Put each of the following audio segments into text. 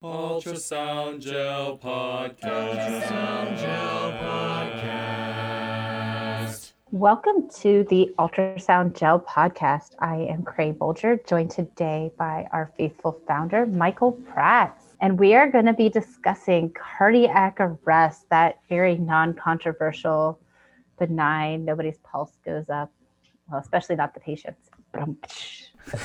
Ultrasound Gel Podcast. Ultrasound Gel Podcast. Welcome to the Ultrasound Gel Podcast. I am Creagh Boulger, joined today by our faithful founder, Michael Prats. And we are going to be discussing cardiac arrest, that very non controversial, benign, nobody's pulse goes up. Well, especially not the patient's.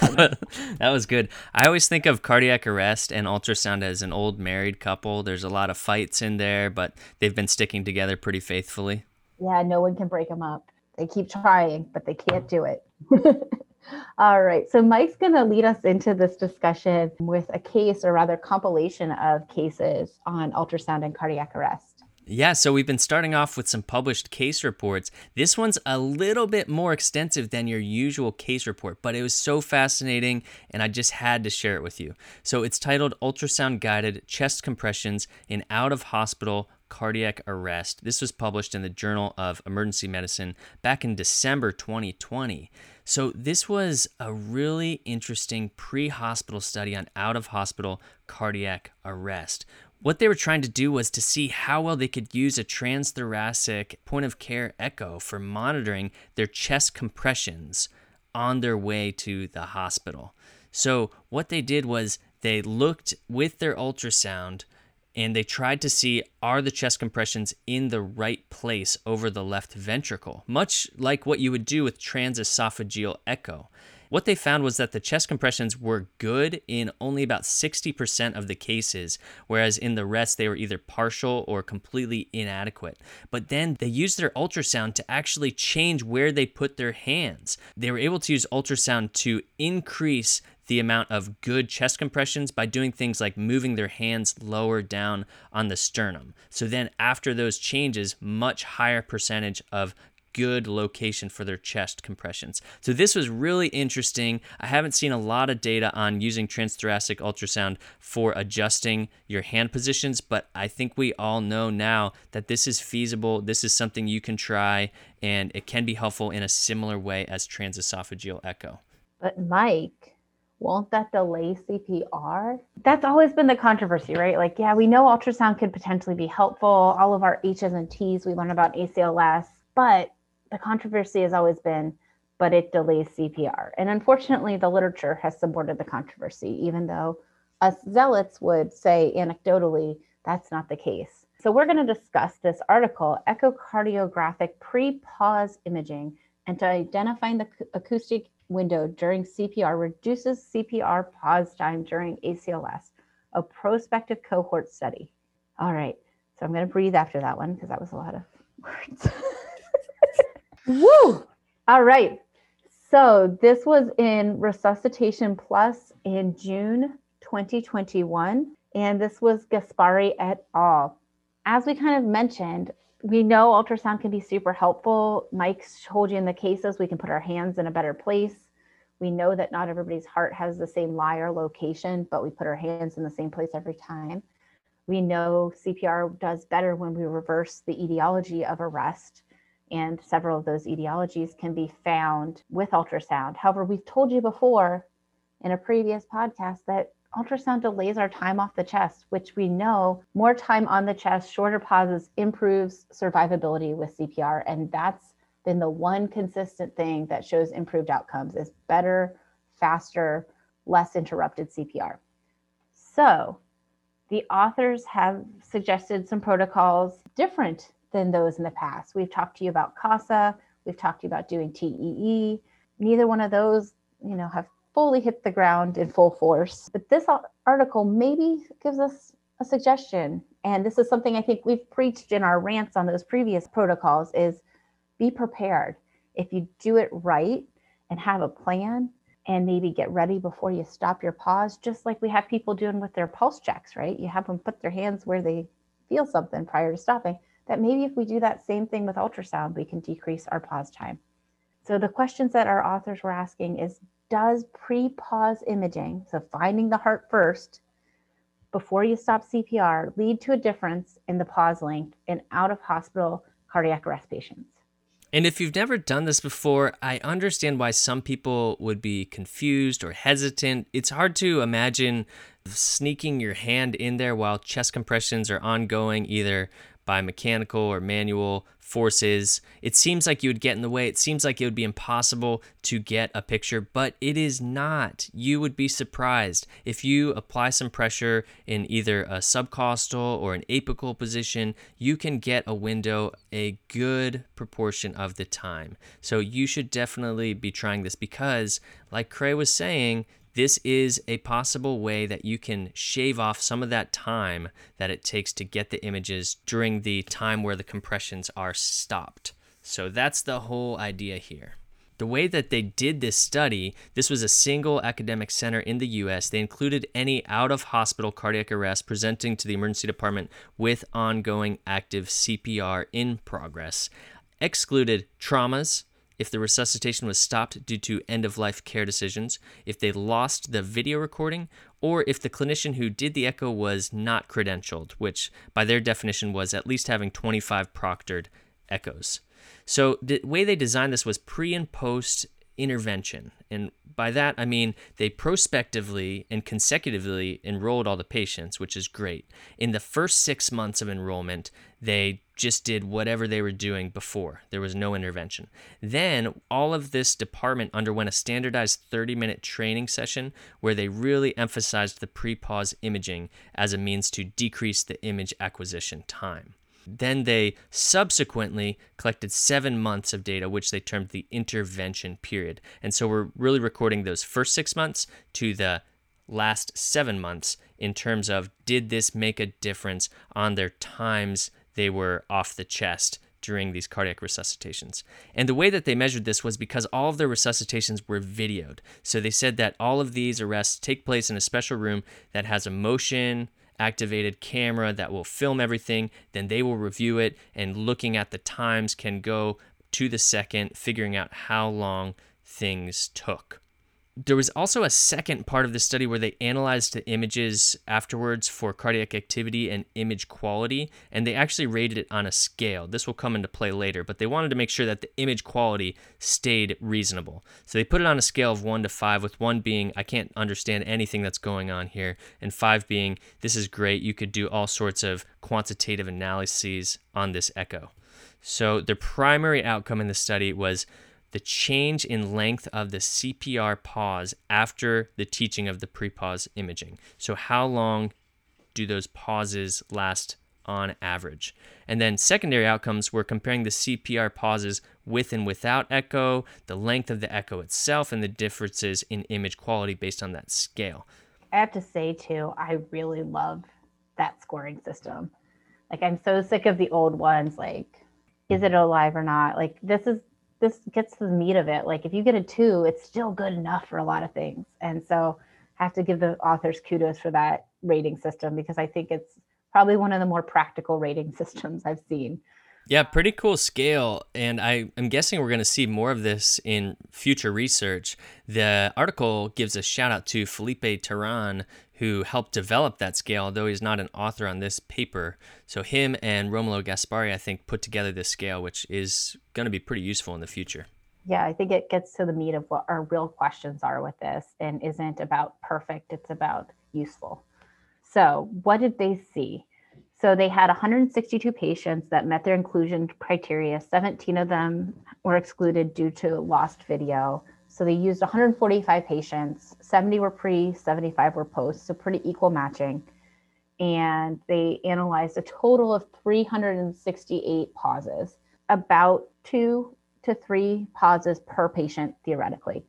That was good. I always think of cardiac arrest and ultrasound as an old married couple. There's a lot of fights in there, but they've been sticking together pretty faithfully. Yeah, no one can break them up. They keep trying, but they can't do it. All right. So Mike's going to lead us into this discussion with a case, or rather, compilation of cases on ultrasound and cardiac arrest. Yeah, so we've been starting off with some published case reports. This one's a little bit more extensive than your usual case report, but it was so fascinating and I just had to share it with you. So it's titled Ultrasound Guided Chest Compressions in Out of Hospital Cardiac Arrest. This was published in the Journal of Emergency Medicine back in December 2020. So, this was a really interesting pre hospital study on out of hospital cardiac arrest. What they were trying to do was to see how well they could use a transthoracic point of care echo for monitoring their chest compressions on their way to the hospital. So, what they did was they looked with their ultrasound and they tried to see are the chest compressions in the right place over the left ventricle, much like what you would do with transesophageal echo. What they found was that the chest compressions were good in only about 60% of the cases, whereas in the rest, they were either partial or completely inadequate. But then they used their ultrasound to actually change where they put their hands. They were able to use ultrasound to increase the amount of good chest compressions by doing things like moving their hands lower down on the sternum. So then after those changes, much higher percentage of good location for their chest compressions. So this was really interesting. I haven't seen a lot of data on using transthoracic ultrasound for adjusting your hand positions, but I think we all know now that this is feasible. This is something you can try and it can be helpful in a similar way as transesophageal echo. But Mike, won't that delay CPR? That's always been the controversy, right? Like, yeah, we know ultrasound could potentially be helpful. All of our H's and T's we learn about ACLS, but the controversy has always been, but it delays CPR. And unfortunately, the literature has supported the controversy, even though us zealots would say anecdotally that's not the case. So, we're going to discuss this article echocardiographic pre pause imaging and to identifying the acoustic window during CPR reduces CPR pause time during ACLS, a prospective cohort study. All right, so I'm going to breathe after that one because that was a lot of words. Woo! All right. So this was in Resuscitation Plus in June 2021, and this was Gaspari et al. As we kind of mentioned, we know ultrasound can be super helpful. Mike told you in the cases we can put our hands in a better place. We know that not everybody's heart has the same lie or location, but we put our hands in the same place every time. We know CPR does better when we reverse the etiology of arrest and several of those etiologies can be found with ultrasound. However, we've told you before in a previous podcast that ultrasound delays our time off the chest, which we know more time on the chest, shorter pauses improves survivability with CPR. And that's been the one consistent thing that shows improved outcomes is better, faster, less interrupted CPR. So the authors have suggested some protocols different than those in the past. We've talked to you about CASA, we've talked to you about doing TEE. Neither one of those, you know, have fully hit the ground in full force. But this article maybe gives us a suggestion. And this is something I think we've preached in our rants on those previous protocols is be prepared. If you do it right and have a plan and maybe get ready before you stop your pause, just like we have people doing with their pulse checks, right? You have them put their hands where they feel something prior to stopping that maybe if we do that same thing with ultrasound, we can decrease our pause time. So the questions that our authors were asking is does pre-pause imaging, so finding the heart first before you stop CPR, lead to a difference in the pause length in out of hospital cardiac arrest patients? And if you've never done this before, I understand why some people would be confused or hesitant. It's hard to imagine sneaking your hand in there while chest compressions are ongoing, either by mechanical or manual forces. It seems like you would get in the way. It seems like it would be impossible to get a picture, but it is not. You would be surprised. If you apply some pressure in either a subcostal or an apical position, you can get a window a good proportion of the time. So you should definitely be trying this because, like Creagh was saying, this is a possible way that you can shave off some of that time that it takes to get the images during the time where the compressions are stopped. So that's the whole idea here. The way that they did this study, this was a single academic center in the US. They included any out of hospital cardiac arrest presenting to the emergency department with ongoing active CPR in progress, excluded traumas, if the resuscitation was stopped due to end of life care decisions, if they lost the video recording, or if the clinician who did the echo was not credentialed, which by their definition was at least having 25 proctored echoes. So the way they designed this was pre and post intervention. And by that, I mean they prospectively and consecutively enrolled all the patients, which is great. In the first six months of enrollment, they just did whatever they were doing before. There was no intervention. Then all of this department underwent a standardized 30 minute training session where they really emphasized the pre pause imaging as a means to decrease the image acquisition time. Then they subsequently collected seven months of data, which they termed the intervention period. And so we're really recording those first six months to the last seven months in terms of did this make a difference on their times they were off the chest during these cardiac resuscitations. And the way that they measured this was because all of their resuscitations were videoed. So they said that all of these arrests take place in a special room that has a motion activated camera that will film everything. Then they will review it and looking at the times can go to the second, figuring out how long things took there was also a second part of the study where they analyzed the images afterwards for cardiac activity and image quality, and they actually rated it on a scale. This will come into play later, but they wanted to make sure that the image quality stayed reasonable. So they put it on a scale of one to five, with one being, I can't understand anything that's going on here, and five being, this is great. You could do all sorts of quantitative analyses on this echo. So the primary outcome in the study was the change in length of the CPR pause after the teaching of the pre pause imaging. So, how long do those pauses last on average? And then, secondary outcomes, we're comparing the CPR pauses with and without echo, the length of the echo itself, and the differences in image quality based on that scale. I have to say, too, I really love that scoring system. Like, I'm so sick of the old ones. Like, is it alive or not? Like, this is this gets to the meat of it. Like if you get a two, it's still good enough for a lot of things. And so I have to give the authors kudos for that rating system because I think it's probably one of the more practical rating systems I've seen. Yeah, pretty cool scale. And I am guessing we're going to see more of this in future research. The article gives a shout out to Felipe Terán, who helped develop that scale, although he's not an author on this paper. So, him and Romolo Gaspari, I think, put together this scale, which is going to be pretty useful in the future. Yeah, I think it gets to the meat of what our real questions are with this and isn't about perfect, it's about useful. So, what did they see? So, they had 162 patients that met their inclusion criteria. 17 of them were excluded due to lost video. So they used 145 patients, 70 were pre, 75 were post, so pretty equal matching. And they analyzed a total of 368 pauses, about two to three pauses per patient theoretically.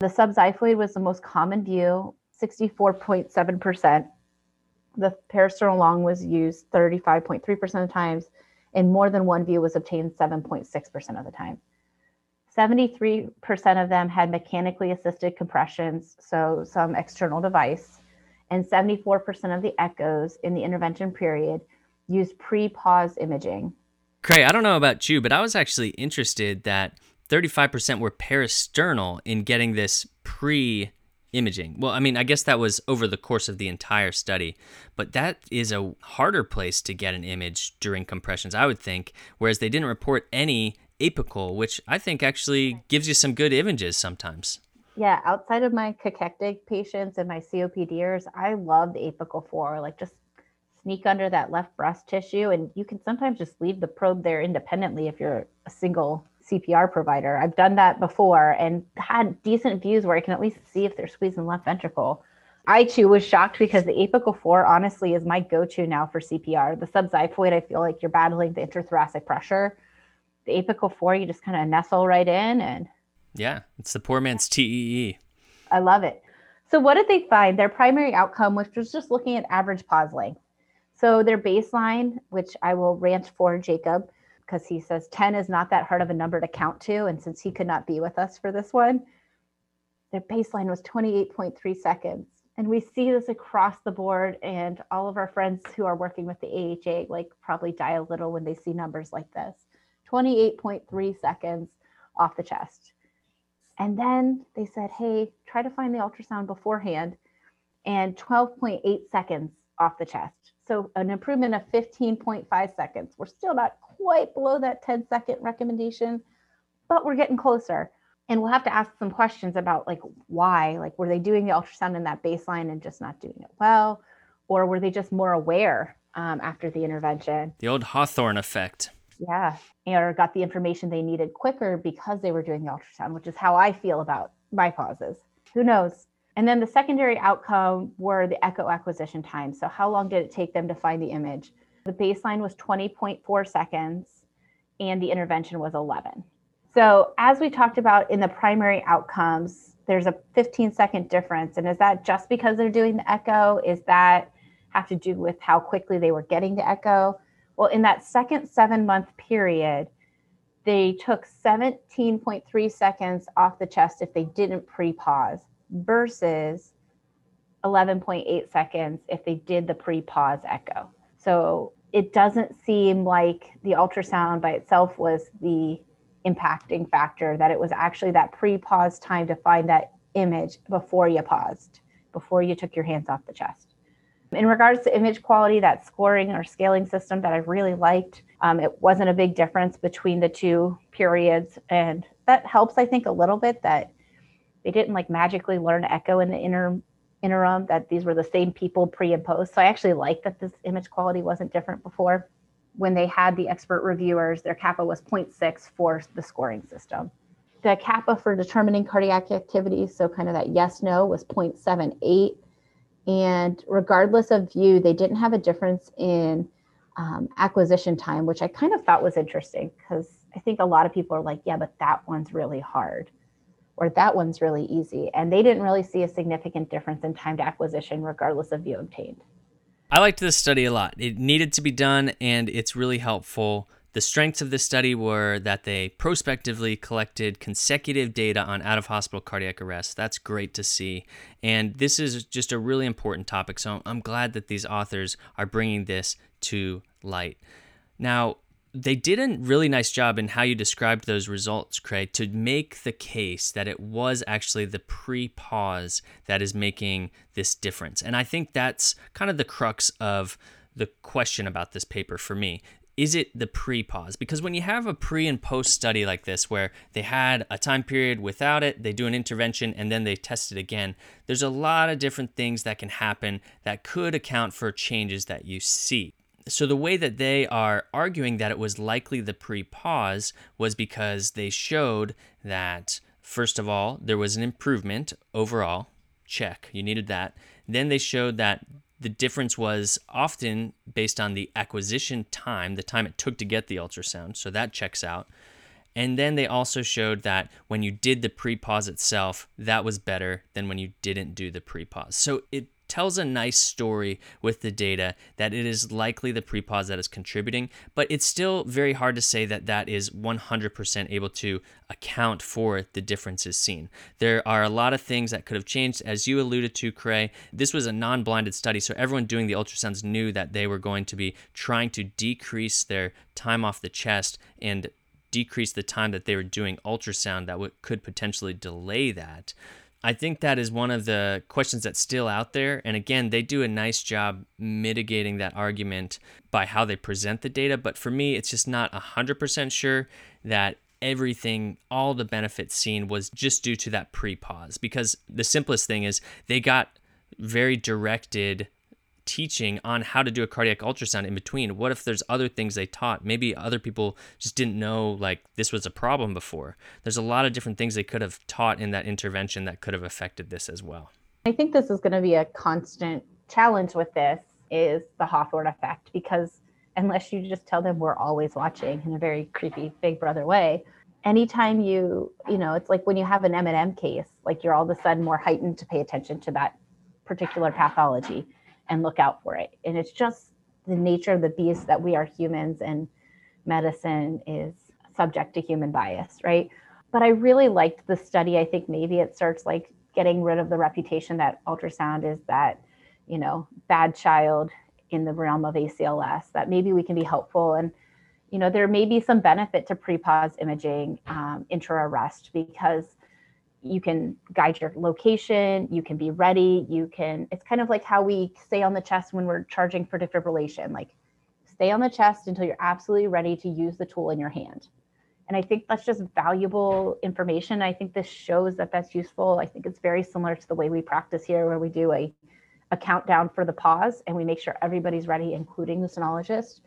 The subxiphoid was the most common view, 64.7%. The parasternal long was used 35.3% of times, and more than one view was obtained 7.6% of the time. 73% of them had mechanically assisted compressions, so some external device, and 74% of the echoes in the intervention period used pre pause imaging. Creagh, I don't know about you, but I was actually interested that 35% were parasternal in getting this pre imaging. Well, I mean, I guess that was over the course of the entire study, but that is a harder place to get an image during compressions, I would think, whereas they didn't report any apical, which I think actually gives you some good images sometimes. Yeah, outside of my cachectic patients and my COPDers, I love the apical four. Like just sneak under that left breast tissue, and you can sometimes just leave the probe there independently if you're a single CPR provider. I've done that before and had decent views where I can at least see if they're squeezing left ventricle. I too was shocked because the apical four honestly is my go-to now for CPR. The subxiphoid, I feel like you're battling the intrathoracic pressure. The apical four, you just kind of nestle right in and yeah, it's the poor man's TEE. I love it. So, what did they find? Their primary outcome, which was just looking at average pause length. So, their baseline, which I will rant for Jacob because he says 10 is not that hard of a number to count to. And since he could not be with us for this one, their baseline was 28.3 seconds. And we see this across the board. And all of our friends who are working with the AHA like probably die a little when they see numbers like this 28.3 seconds off the chest. And then they said, hey, try to find the ultrasound beforehand and 12.8 seconds off the chest. So an improvement of 15.5 seconds. We're still not quite below that 10 second recommendation, but we're getting closer. And we'll have to ask some questions about like why, like were they doing the ultrasound in that baseline and just not doing it well? Or were they just more aware um, after the intervention? The old Hawthorne effect. Yeah. Or got the information they needed quicker because they were doing the ultrasound, which is how I feel about my pauses. Who knows? And then the secondary outcome were the echo acquisition time. So, how long did it take them to find the image? The baseline was 20.4 seconds and the intervention was 11. So, as we talked about in the primary outcomes, there's a 15 second difference. And is that just because they're doing the echo? Is that have to do with how quickly they were getting the echo? Well, in that second seven month period, they took 17.3 seconds off the chest if they didn't pre pause versus 11.8 seconds if they did the pre pause echo. So it doesn't seem like the ultrasound by itself was the impacting factor, that it was actually that pre pause time to find that image before you paused, before you took your hands off the chest. In regards to image quality, that scoring or scaling system that I really liked, um, it wasn't a big difference between the two periods. And that helps, I think, a little bit that they didn't like magically learn echo in the inter- interim, that these were the same people pre and post. So I actually like that this image quality wasn't different before. When they had the expert reviewers, their kappa was 0.6 for the scoring system. The kappa for determining cardiac activity, so kind of that yes no, was 0.78 and regardless of view, they didn't have a difference in um, acquisition time, which I kind of thought was interesting because I think a lot of people are like, yeah, but that one's really hard or that one's really easy. And they didn't really see a significant difference in time to acquisition, regardless of view obtained. I liked this study a lot. It needed to be done, and it's really helpful the strengths of this study were that they prospectively collected consecutive data on out of hospital cardiac arrest. That's great to see. And this is just a really important topic. So I'm glad that these authors are bringing this to light. Now, they did a really nice job in how you described those results, Creagh, to make the case that it was actually the pre pause that is making this difference. And I think that's kind of the crux of the question about this paper for me is it the pre pause? Because when you have a pre and post study like this, where they had a time period without it, they do an intervention, and then they test it again, there's a lot of different things that can happen that could account for changes that you see. So, the way that they are arguing that it was likely the pre pause was because they showed that, first of all, there was an improvement overall. Check, you needed that. Then they showed that the difference was often based on the acquisition time, the time it took to get the ultrasound. So that checks out. And then they also showed that when you did the pre pause itself, that was better than when you didn't do the pre pause. So it tells a nice story with the data that it is likely the pre-pause that is contributing, but it's still very hard to say that that is 100% able to account for the differences seen. There are a lot of things that could have changed, as you alluded to, Creagh. This was a non-blinded study, so everyone doing the ultrasounds knew that they were going to be trying to decrease their time off the chest and decrease the time that they were doing ultrasound that could potentially delay that. I think that is one of the questions that's still out there. And again, they do a nice job mitigating that argument by how they present the data. But for me, it's just not 100% sure that everything, all the benefits seen was just due to that pre pause. Because the simplest thing is they got very directed teaching on how to do a cardiac ultrasound in between. What if there's other things they taught? Maybe other people just didn't know like this was a problem before. There's a lot of different things they could have taught in that intervention that could have affected this as well. I think this is going to be a constant challenge with this is the Hawthorne effect because unless you just tell them we're always watching in a very creepy big brother way, anytime you, you know, it's like when you have an M&M case, like you're all of a sudden more heightened to pay attention to that particular pathology and look out for it. And it's just the nature of the beast that we are humans and medicine is subject to human bias, right? But I really liked the study. I think maybe it starts like getting rid of the reputation that ultrasound is that, you know, bad child in the realm of ACLS, that maybe we can be helpful. And, you know, there may be some benefit to pre-pause imaging um, intra-arrest because you can guide your location, you can be ready, you can, it's kind of like how we stay on the chest when we're charging for defibrillation, like stay on the chest until you're absolutely ready to use the tool in your hand. And I think that's just valuable information. I think this shows that that's useful. I think it's very similar to the way we practice here, where we do a, a countdown for the pause and we make sure everybody's ready, including the sonologist.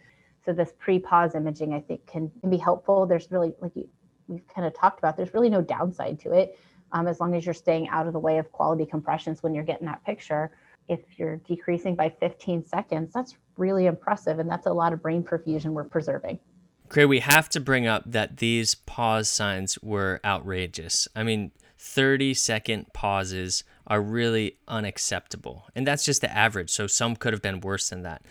So this pre-pause imaging, I think, can, can be helpful. There's really, like you, we've kind of talked about, there's really no downside to it um, as long as you're staying out of the way of quality compressions when you're getting that picture. If you're decreasing by 15 seconds, that's really impressive. And that's a lot of brain perfusion we're preserving. Creagh, we have to bring up that these pause signs were outrageous. I mean, 30 second pauses are really unacceptable. And that's just the average. So some could have been worse than that.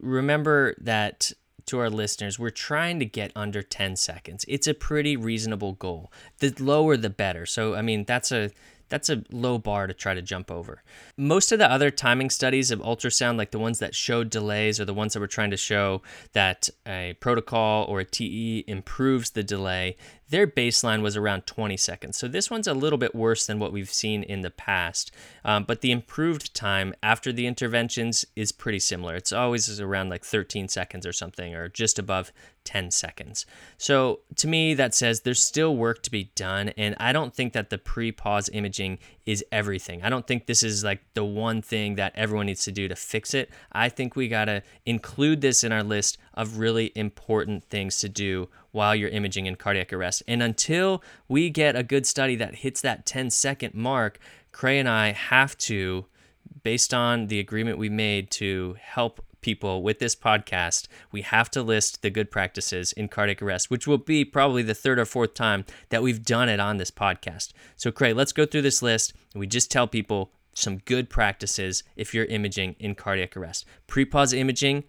Remember that to our listeners, we're trying to get under 10 seconds. It's a pretty reasonable goal. The lower the better. So I mean, that's a that's a low bar to try to jump over. Most of the other timing studies of ultrasound, like the ones that showed delays or the ones that were trying to show that a protocol or a TE improves the delay, their baseline was around 20 seconds. So this one's a little bit worse than what we've seen in the past. Um, but the improved time after the interventions is pretty similar. It's always around like 13 seconds or something, or just above 10 seconds. So to me, that says there's still work to be done. And I don't think that the pre pause imaging is everything. I don't think this is like the one thing that everyone needs to do to fix it. I think we got to include this in our list of really important things to do while you're imaging in cardiac arrest. And until we get a good study that hits that 10 second mark, Creagh and I have to, based on the agreement we made to help people with this podcast, we have to list the good practices in cardiac arrest, which will be probably the third or fourth time that we've done it on this podcast. So, Creagh, let's go through this list. And we just tell people some good practices if you're imaging in cardiac arrest. Pre pause imaging,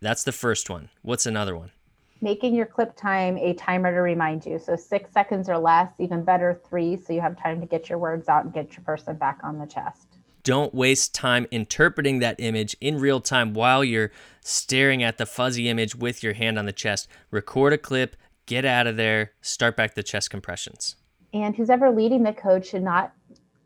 that's the first one. What's another one? Making your clip time a timer to remind you. So six seconds or less, even better, three, so you have time to get your words out and get your person back on the chest. Don't waste time interpreting that image in real time while you're staring at the fuzzy image with your hand on the chest. Record a clip, get out of there, start back the chest compressions. And who's ever leading the code should not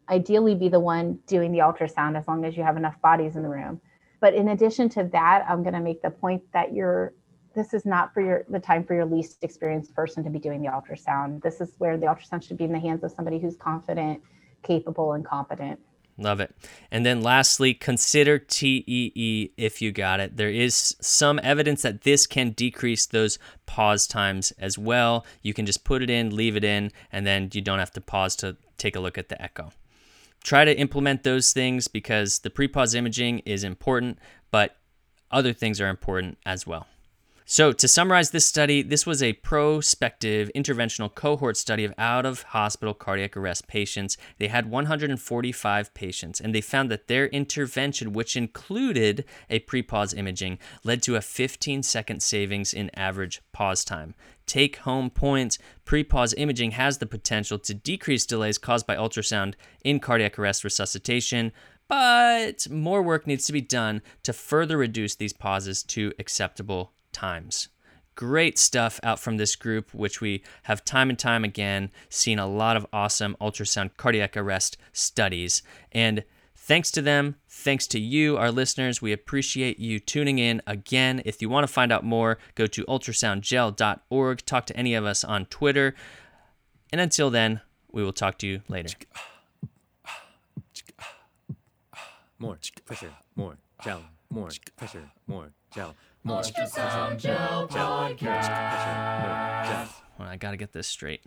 ideally be the one doing the ultrasound as long as you have enough bodies in the room. But in addition to that, I'm going to make the point that you're this is not for your the time for your least experienced person to be doing the ultrasound. This is where the ultrasound should be in the hands of somebody who's confident, capable, and competent. Love it. And then lastly, consider TEE if you got it. There is some evidence that this can decrease those pause times as well. You can just put it in, leave it in, and then you don't have to pause to take a look at the echo try to implement those things because the pre pause imaging is important, but other things are important as well. So, to summarize this study, this was a prospective interventional cohort study of out of hospital cardiac arrest patients. They had 145 patients, and they found that their intervention, which included a pre pause imaging, led to a 15 second savings in average pause time. Take home points pre pause imaging has the potential to decrease delays caused by ultrasound in cardiac arrest resuscitation, but more work needs to be done to further reduce these pauses to acceptable times. Great stuff out from this group, which we have time and time again seen a lot of awesome ultrasound cardiac arrest studies. And Thanks to them. Thanks to you, our listeners. We appreciate you tuning in again. If you want to find out more, go to ultrasoundgel.org. Talk to any of us on Twitter. And until then, we will talk to you later. More pressure, more gel, more pressure, more gel, Ultrasound Gel more Podcast. gel. I got to get this straight.